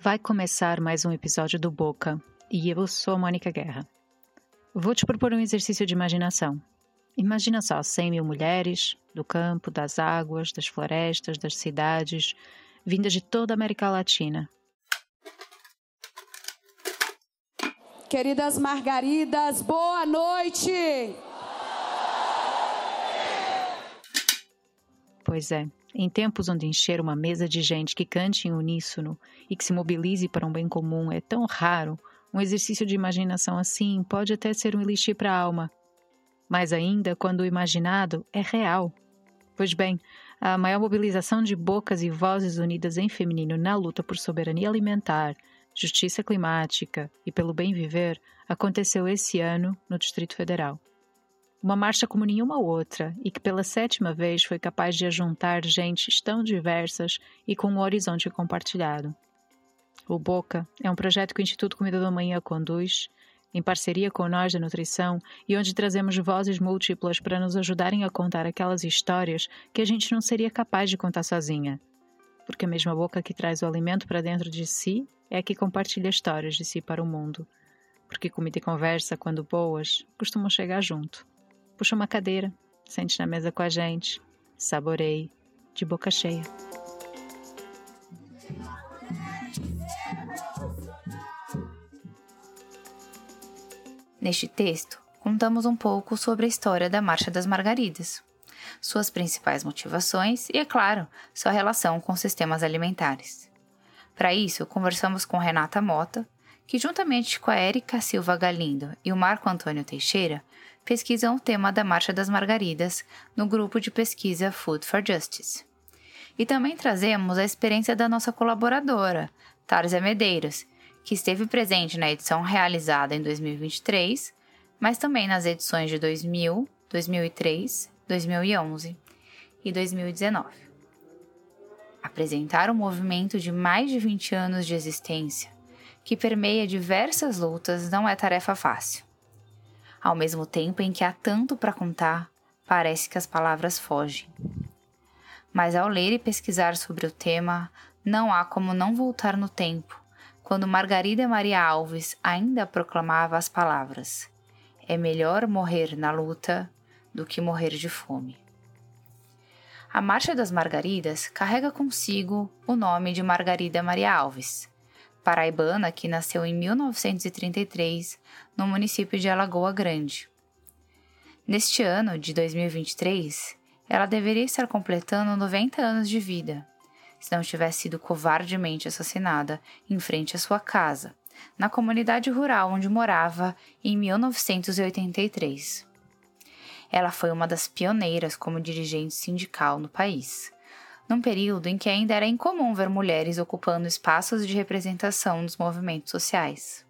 Vai começar mais um episódio do Boca e eu sou a Mônica Guerra. Vou te propor um exercício de imaginação. Imagina só 100 mil mulheres do campo, das águas, das florestas, das cidades, vindas de toda a América Latina. Queridas Margaridas, boa noite! Pois é, em tempos onde encher uma mesa de gente que cante em uníssono e que se mobilize para um bem comum é tão raro, um exercício de imaginação assim pode até ser um elixir para a alma. Mais ainda quando o imaginado é real. Pois bem, a maior mobilização de bocas e vozes unidas em feminino na luta por soberania alimentar, justiça climática e pelo bem viver aconteceu esse ano no Distrito Federal. Uma marcha como nenhuma outra e que pela sétima vez foi capaz de ajuntar gentes tão diversas e com um horizonte compartilhado. O Boca é um projeto que o Instituto Comida da Manhã conduz, em parceria com nós da nutrição, e onde trazemos vozes múltiplas para nos ajudarem a contar aquelas histórias que a gente não seria capaz de contar sozinha. Porque a mesma boca que traz o alimento para dentro de si é a que compartilha histórias de si para o mundo. Porque comida e conversa, quando boas, costumam chegar junto. Puxa uma cadeira, sente na mesa com a gente, saboreie, de boca cheia. Neste texto, contamos um pouco sobre a história da Marcha das Margaridas, suas principais motivações e, é claro, sua relação com sistemas alimentares. Para isso, conversamos com Renata Mota, que, juntamente com a Érica Silva Galindo e o Marco Antônio Teixeira, pesquisam o tema da Marcha das Margaridas no grupo de pesquisa Food for Justice. E também trazemos a experiência da nossa colaboradora, Tarzia Medeiros, que esteve presente na edição realizada em 2023, mas também nas edições de 2000, 2003, 2011 e 2019. Apresentar um movimento de mais de 20 anos de existência, que permeia diversas lutas, não é tarefa fácil. Ao mesmo tempo em que há tanto para contar, parece que as palavras fogem. Mas ao ler e pesquisar sobre o tema, não há como não voltar no tempo quando Margarida Maria Alves ainda proclamava as palavras: É melhor morrer na luta do que morrer de fome. A Marcha das Margaridas carrega consigo o nome de Margarida Maria Alves, paraibana que nasceu em 1933 no município de Alagoa Grande. Neste ano de 2023, ela deveria estar completando 90 anos de vida se não tivesse sido covardemente assassinada em frente à sua casa, na comunidade rural onde morava em 1983. Ela foi uma das pioneiras como dirigente sindical no país, num período em que ainda era incomum ver mulheres ocupando espaços de representação nos movimentos sociais.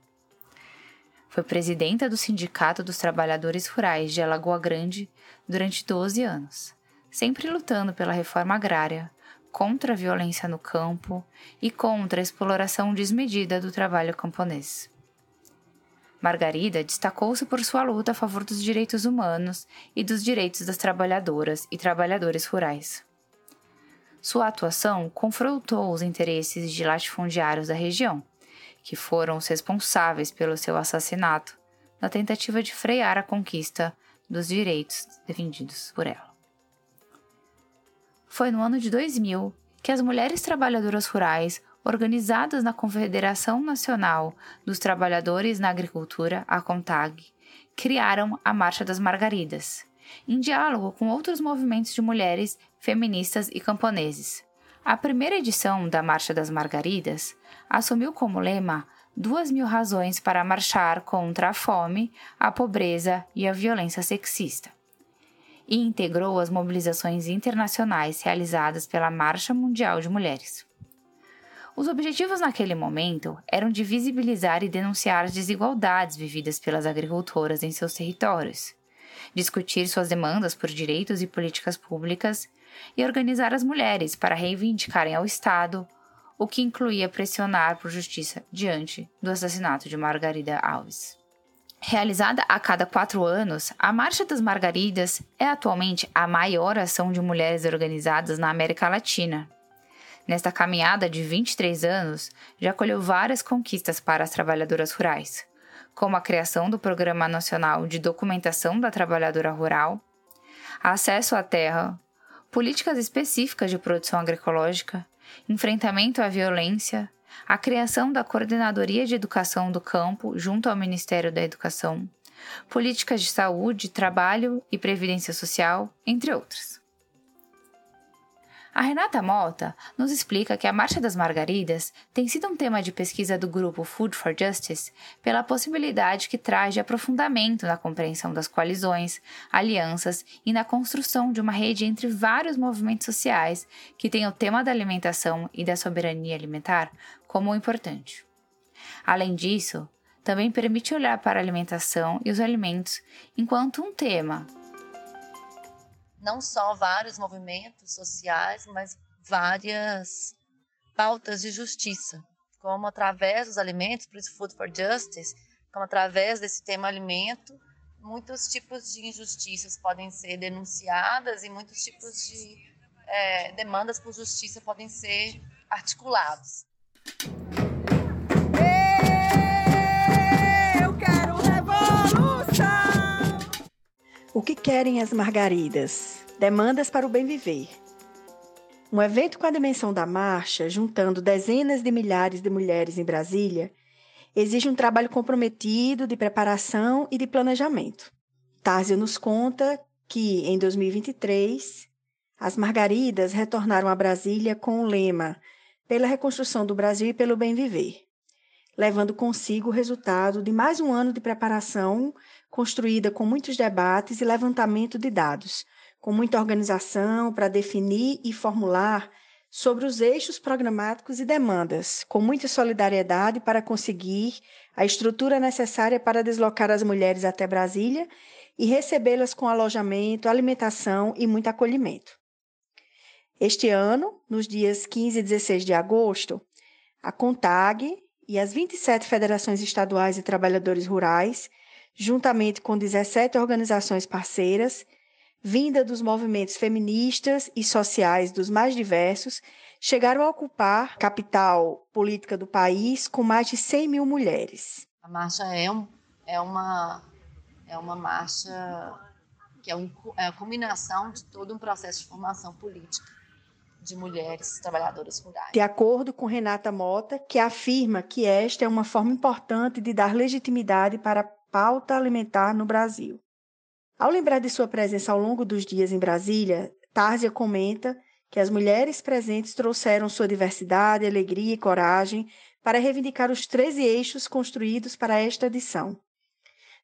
Foi presidenta do Sindicato dos Trabalhadores Rurais de Alagoa Grande durante 12 anos, sempre lutando pela reforma agrária, contra a violência no campo e contra a exploração desmedida do trabalho camponês. Margarida destacou-se por sua luta a favor dos direitos humanos e dos direitos das trabalhadoras e trabalhadores rurais. Sua atuação confrontou os interesses de latifundiários da região, que foram os responsáveis pelo seu assassinato, na tentativa de frear a conquista dos direitos defendidos por ela. Foi no ano de 2000 que as mulheres trabalhadoras rurais, organizadas na Confederação Nacional dos Trabalhadores na Agricultura, a CONTAG, criaram a Marcha das Margaridas, em diálogo com outros movimentos de mulheres, feministas e camponeses. A primeira edição da Marcha das Margaridas assumiu como lema duas mil razões para marchar contra a fome, a pobreza e a violência sexista e integrou as mobilizações internacionais realizadas pela Marcha Mundial de Mulheres. Os objetivos naquele momento eram de visibilizar e denunciar as desigualdades vividas pelas agricultoras em seus territórios, discutir suas demandas por direitos e políticas públicas, e organizar as mulheres para reivindicarem ao Estado, o que incluía pressionar por justiça diante do assassinato de Margarida Alves. Realizada a cada quatro anos, a Marcha das Margaridas é atualmente a maior ação de mulheres organizadas na América Latina. Nesta caminhada de 23 anos, já colheu várias conquistas para as trabalhadoras rurais, como a criação do Programa Nacional de Documentação da Trabalhadora Rural, acesso à terra, políticas específicas de produção agroecológica, enfrentamento à violência, a criação da Coordenadoria de Educação do Campo junto ao Ministério da Educação, políticas de saúde, trabalho e previdência social, entre outras. A Renata Mota nos explica que a Marcha das Margaridas tem sido um tema de pesquisa do grupo Food for Justice pela possibilidade que traz de aprofundamento na compreensão das coalizões, alianças e na construção de uma rede entre vários movimentos sociais que têm o tema da alimentação e da soberania alimentar como importante. Além disso, também permite olhar para a alimentação e os alimentos enquanto um tema, não só vários movimentos sociais, mas várias pautas de justiça, como através dos alimentos, por isso Food for Justice, como através desse tema alimento, muitos tipos de injustiças podem ser denunciadas e muitos tipos de é, demandas por justiça podem ser articulados. O que querem as margaridas? Demandas para o bem viver. Um evento com a dimensão da marcha, juntando dezenas de milhares de mulheres em Brasília, exige um trabalho comprometido de preparação e de planejamento. Tárzia nos conta que, em 2023, as margaridas retornaram a Brasília com o lema Pela reconstrução do Brasil e pelo bem viver, levando consigo o resultado de mais um ano de preparação construída com muitos debates e levantamento de dados, com muita organização para definir e formular sobre os eixos programáticos e demandas, com muita solidariedade para conseguir a estrutura necessária para deslocar as mulheres até Brasília e recebê-las com alojamento, alimentação e muito acolhimento. Este ano, nos dias 15 e 16 de agosto, a CONTAG e as 27 federações estaduais de trabalhadores rurais juntamente com 17 organizações parceiras, vinda dos movimentos feministas e sociais dos mais diversos, chegaram a ocupar a capital política do país com mais de 100 mil mulheres. A marcha é, um, é, uma, é uma marcha que é, um, é a culminação de todo um processo de formação política de mulheres trabalhadoras rurais. De acordo com Renata Mota, que afirma que esta é uma forma importante de dar legitimidade para pauta alimentar no Brasil. Ao lembrar de sua presença ao longo dos dias em Brasília, Tárzia comenta que as mulheres presentes trouxeram sua diversidade, alegria e coragem para reivindicar os 13 eixos construídos para esta edição: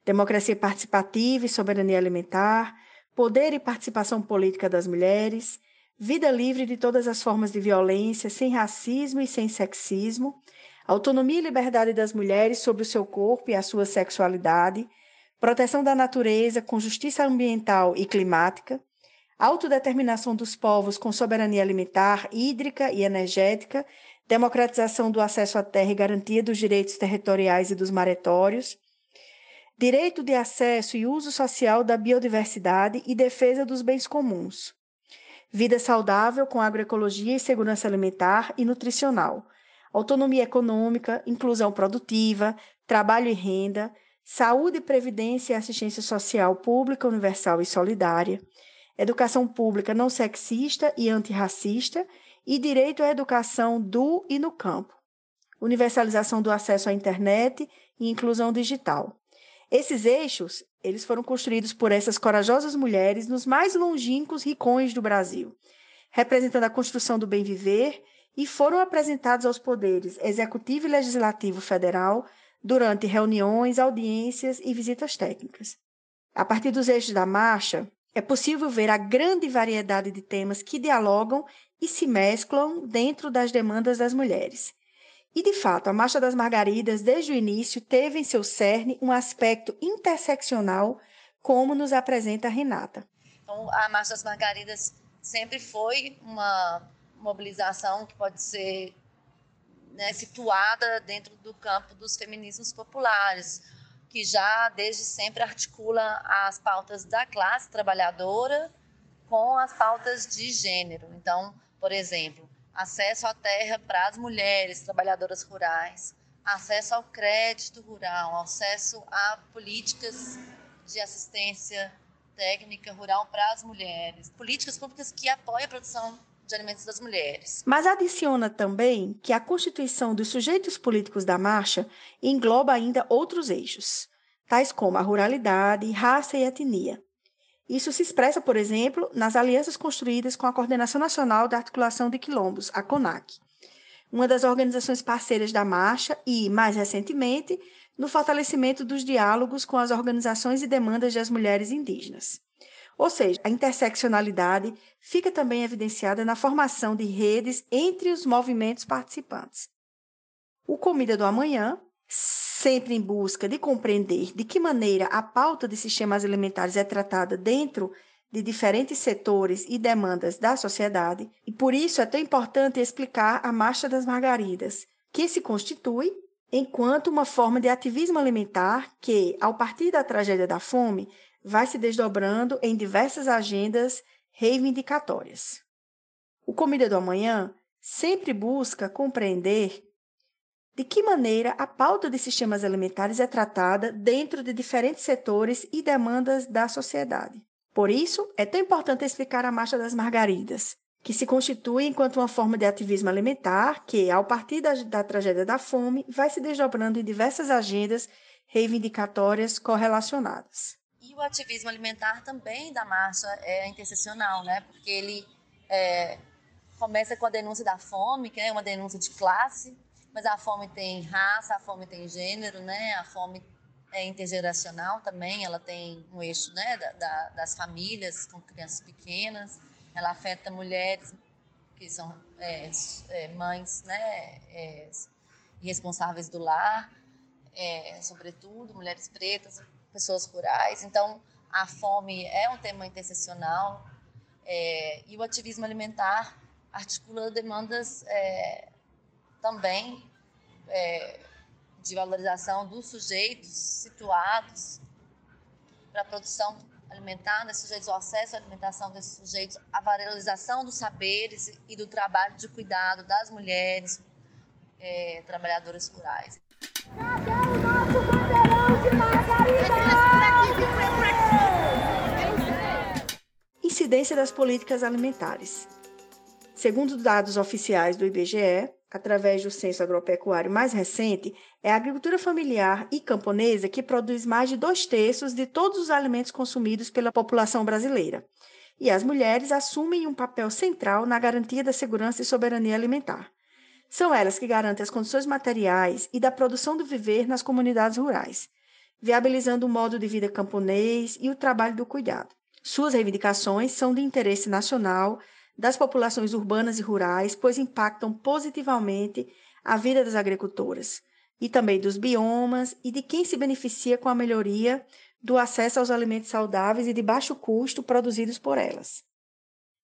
democracia participativa e soberania alimentar, poder e participação política das mulheres, vida livre de todas as formas de violência, sem racismo e sem sexismo, autonomia e liberdade das mulheres sobre o seu corpo e a sua sexualidade, proteção da natureza com justiça ambiental e climática, autodeterminação dos povos com soberania alimentar, hídrica e energética, democratização do acesso à terra e garantia dos direitos territoriais e dos maretórios, direito de acesso e uso social da biodiversidade e defesa dos bens comuns, vida saudável com agroecologia e segurança alimentar e nutricional, autonomia econômica, inclusão produtiva, trabalho e renda, saúde, previdência e assistência social pública, universal e solidária, educação pública não sexista e antirracista e direito à educação do e no campo, universalização do acesso à internet e inclusão digital. Esses eixos, eles foram construídos por essas corajosas mulheres nos mais longínquos ricões do Brasil, representando a construção do bem viver e foram apresentados aos poderes executivo e legislativo federal durante reuniões, audiências e visitas técnicas. A partir dos eixos da marcha, é possível ver a grande variedade de temas que dialogam e se mesclam dentro das demandas das mulheres. E, de fato, a Marcha das Margaridas, desde o início, teve em seu cerne um aspecto interseccional, como nos apresenta a Renata. Então, a Marcha das Margaridas sempre foi uma mobilização que pode ser né, situada dentro do campo dos feminismos populares, que já desde sempre articula as pautas da classe trabalhadora com as pautas de gênero. Então, por exemplo, acesso à terra para as mulheres trabalhadoras rurais, acesso ao crédito rural, acesso a políticas de assistência técnica rural para as mulheres, políticas públicas que apoiam a produção de alimentos das mulheres. Mas adiciona também que a constituição dos sujeitos políticos da marcha engloba ainda outros eixos, tais como a ruralidade, raça e etnia. Isso se expressa, por exemplo, nas alianças construídas com a Coordenação Nacional da Articulação de Quilombos, a CONAC, uma das organizações parceiras da marcha e, mais recentemente, no fortalecimento dos diálogos com as organizações e demandas das mulheres indígenas. Ou seja, a interseccionalidade fica também evidenciada na formação de redes entre os movimentos participantes. O Comida do Amanhã, sempre em busca de compreender de que maneira a pauta de sistemas alimentares é tratada dentro de diferentes setores e demandas da sociedade, e por isso é tão importante explicar a Marcha das Margaridas, que se constitui enquanto uma forma de ativismo alimentar que, ao partir da tragédia da fome, vai se desdobrando em diversas agendas reivindicatórias. O Comida do Amanhã sempre busca compreender de que maneira a pauta de sistemas alimentares é tratada dentro de diferentes setores e demandas da sociedade. Por isso, é tão importante explicar a Marcha das Margaridas, que se constitui enquanto uma forma de ativismo alimentar que, ao partir da, da tragédia da fome, vai se desdobrando em diversas agendas reivindicatórias correlacionadas o ativismo alimentar também da marcha é intersecional, né? Porque ele é, começa com a denúncia da fome, que é uma denúncia de classe, mas a fome tem raça, a fome tem gênero, né? A fome é intergeracional também, ela tem um eixo né, da, da, das famílias com crianças pequenas, ela afeta mulheres que são é, é, mães né, é, responsáveis do lar, é, sobretudo mulheres pretas, pessoas rurais. Então, a fome é um tema interseccional é, e o ativismo alimentar articula demandas é, também é, de valorização dos sujeitos situados para a produção alimentar desses sujeitos, o acesso à alimentação desses sujeitos, a valorização dos saberes e do trabalho de cuidado das mulheres é, trabalhadoras rurais. Cadê o nosso bandeirão de Incidência das políticas alimentares. Segundo dados oficiais do IBGE, através do censo agropecuário mais recente, é a agricultura familiar e camponesa que produz mais de dois terços de todos os alimentos consumidos pela população brasileira. E as mulheres assumem um papel central na garantia da segurança e soberania alimentar. São elas que garantem as condições materiais e da produção do viver nas comunidades rurais, viabilizando o modo de vida camponês e o trabalho do cuidado. Suas reivindicações são de interesse nacional das populações urbanas e rurais, pois impactam positivamente a vida das agricultoras e também dos biomas e de quem se beneficia com a melhoria do acesso aos alimentos saudáveis e de baixo custo produzidos por elas.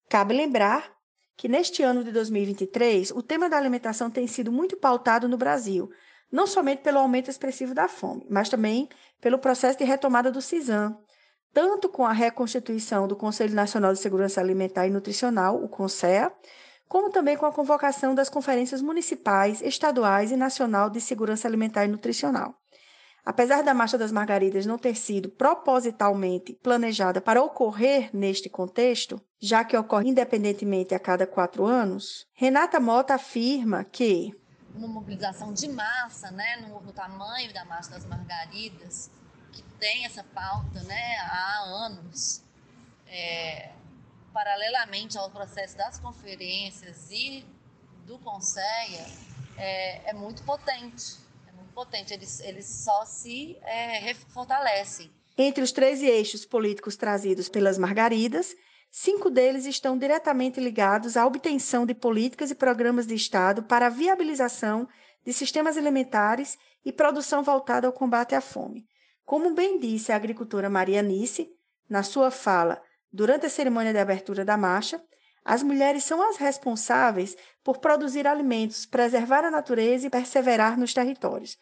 Cabe lembrar que neste ano de 2023 o tema da alimentação tem sido muito pautado no Brasil, não somente pelo aumento expressivo da fome, mas também pelo processo de retomada do CISAM, tanto com a reconstituição do Conselho Nacional de Segurança Alimentar e Nutricional, o CONSEA, como também com a convocação das conferências municipais, estaduais e nacional de segurança alimentar e nutricional. Apesar da Marcha das Margaridas não ter sido propositalmente planejada para ocorrer neste contexto, já que ocorre independentemente a cada quatro anos, Renata Mota afirma que uma mobilização de massa, né, no, no tamanho da Marcha das Margaridas, que tem essa pauta, né, há anos, é, paralelamente ao processo das conferências e do Conselho, é, é muito potente potente, eles, eles só se é, fortalecem. Entre os 13 eixos políticos trazidos pelas Margaridas, cinco deles estão diretamente ligados à obtenção de políticas e programas de Estado para a viabilização de sistemas alimentares e produção voltada ao combate à fome. Como bem disse a agricultora Maria Nice, na sua fala durante a cerimônia de abertura da marcha, As mulheres são as responsáveis por produzir alimentos, preservar a natureza e perseverar nos territórios,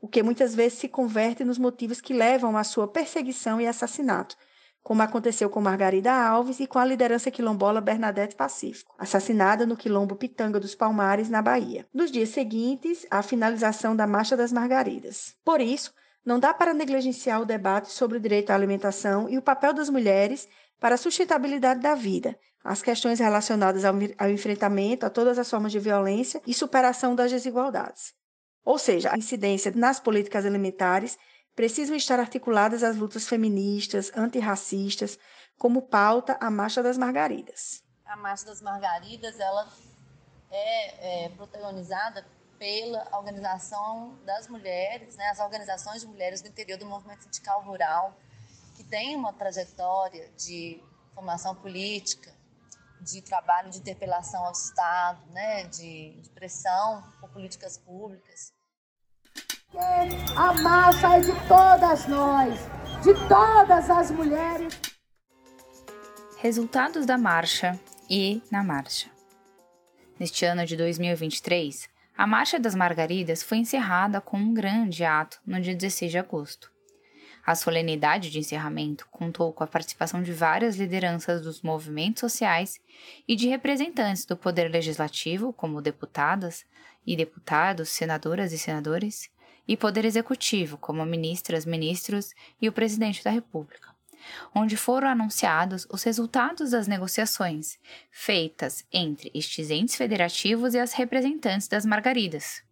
o que muitas vezes se converte nos motivos que levam à sua perseguição e assassinato, como aconteceu com Margarida Alves e com a liderança quilombola Bernadette Pacífico, assassinada no quilombo Pitanga dos Palmares, na Bahia. Nos dias seguintes, a finalização da Marcha das Margaridas. Por isso, não dá para negligenciar o debate sobre o direito à alimentação e o papel das mulheres para a sustentabilidade da vida, as questões relacionadas ao, ao enfrentamento a todas as formas de violência e superação das desigualdades. Ou seja, a incidência nas políticas alimentares precisam estar articuladas às lutas feministas, antirracistas, como pauta a Marcha das Margaridas. A Marcha das Margaridas ela é, é protagonizada pela organização das mulheres, né, as organizações de mulheres do interior do movimento sindical rural, que tem uma trajetória de formação política, de trabalho de interpelação ao Estado, né, de, de pressão por políticas públicas a marcha é de todas nós, de todas as mulheres. Resultados da marcha e na marcha. Neste ano de 2023, a Marcha das Margaridas foi encerrada com um grande ato no dia 16 de agosto. A solenidade de encerramento contou com a participação de várias lideranças dos movimentos sociais e de representantes do Poder Legislativo, como deputadas e deputados, senadoras e senadores, e Poder Executivo, como ministras, ministros e o Presidente da República, onde foram anunciados os resultados das negociações feitas entre estes entes federativos e as representantes das Margaridas.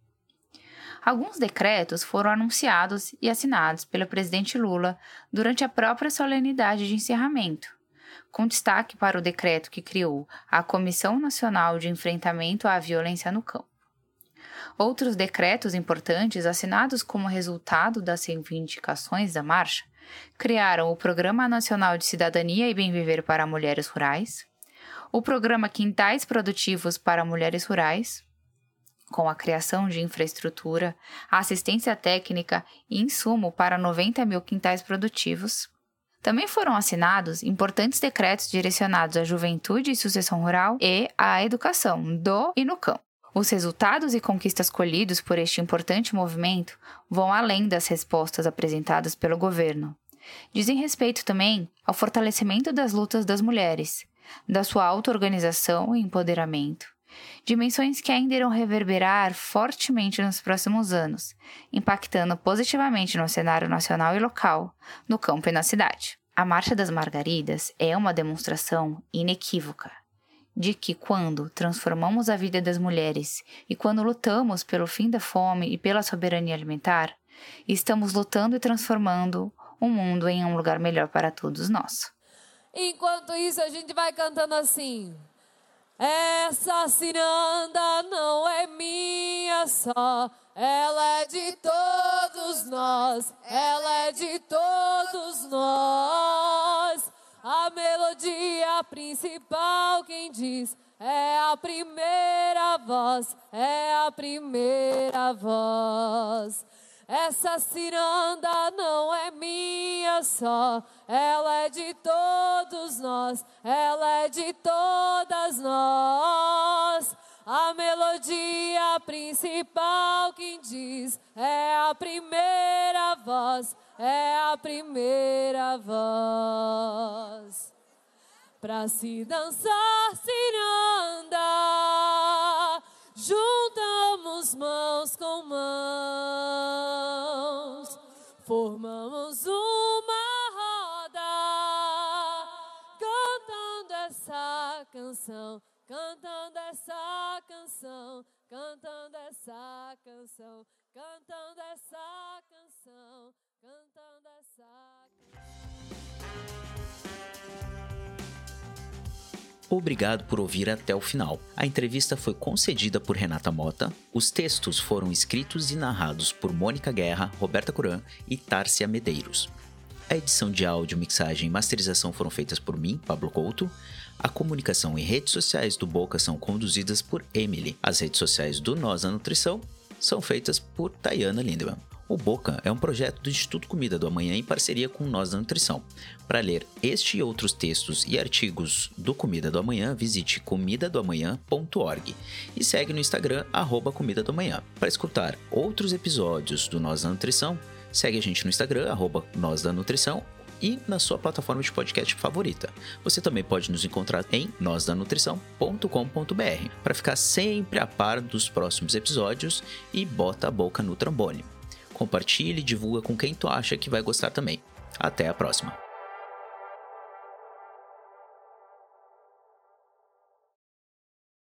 Alguns decretos foram anunciados e assinados pelo presidente Lula durante a própria solenidade de encerramento, com destaque para o decreto que criou a Comissão Nacional de Enfrentamento à Violência no Campo. Outros decretos importantes assinados como resultado das reivindicações da marcha criaram o Programa Nacional de Cidadania e Bem Viver para Mulheres Rurais, o Programa Quintais Produtivos para Mulheres Rurais, com a criação de infraestrutura, assistência técnica e insumo para 90 mil quintais produtivos. Também foram assinados importantes decretos direcionados à juventude e sucessão rural e à educação do e no campo. Os resultados e conquistas colhidos por este importante movimento vão além das respostas apresentadas pelo governo. Dizem respeito também ao fortalecimento das lutas das mulheres, da sua auto-organização e empoderamento, dimensões que ainda irão reverberar fortemente nos próximos anos, impactando positivamente no cenário nacional e local, no campo e na cidade. A Marcha das Margaridas é uma demonstração inequívoca de que quando transformamos a vida das mulheres e quando lutamos pelo fim da fome e pela soberania alimentar, estamos lutando e transformando o mundo em um lugar melhor para todos nós. Enquanto isso, a gente vai cantando assim. Essa ciranda não é minha só, ela é de todos nós, ela é de todos nós. A melodia principal quem diz é a primeira voz, é a primeira voz. Essa ciranda não é minha só, ela é de todos nós, ela é de todas nós. A melodia principal quem diz é a primeira voz, é a primeira voz. Pra se dançar ciranda, juntamos mãos com mãos, formamos uma roda, cantando essa canção, cantando essa canção, cantando essa canção, cantando essa canção cantando essa Obrigado por ouvir até o final. A entrevista foi concedida por Renata Mota. Os textos foram escritos e narrados por Mônica Guerra, Roberta Curan e Tárcia Medeiros. A edição de áudio, mixagem e masterização foram feitas por mim, Pablo Couto. A comunicação e redes sociais do Boca são conduzidas por Emily. As redes sociais do Nós na Nutrição são feitas por Tayana Lindemann. O Boca é um projeto do Instituto Comida do Amanhã em parceria com Nós da Nutrição. Para ler este e outros textos e artigos do Comida do Amanhã, visite comidadoamanhã.org e segue no Instagram arroba Comida do Amanhã. Para escutar outros episódios do Nós da Nutrição, segue a gente no Instagram arroba Nós da Nutrição e na sua plataforma de podcast favorita. Você também pode nos encontrar em nósdanutrição.com.br para ficar sempre a par dos próximos episódios e bota a boca no trombone compartilhe e divulga com quem tu acha que vai gostar também. Até a próxima!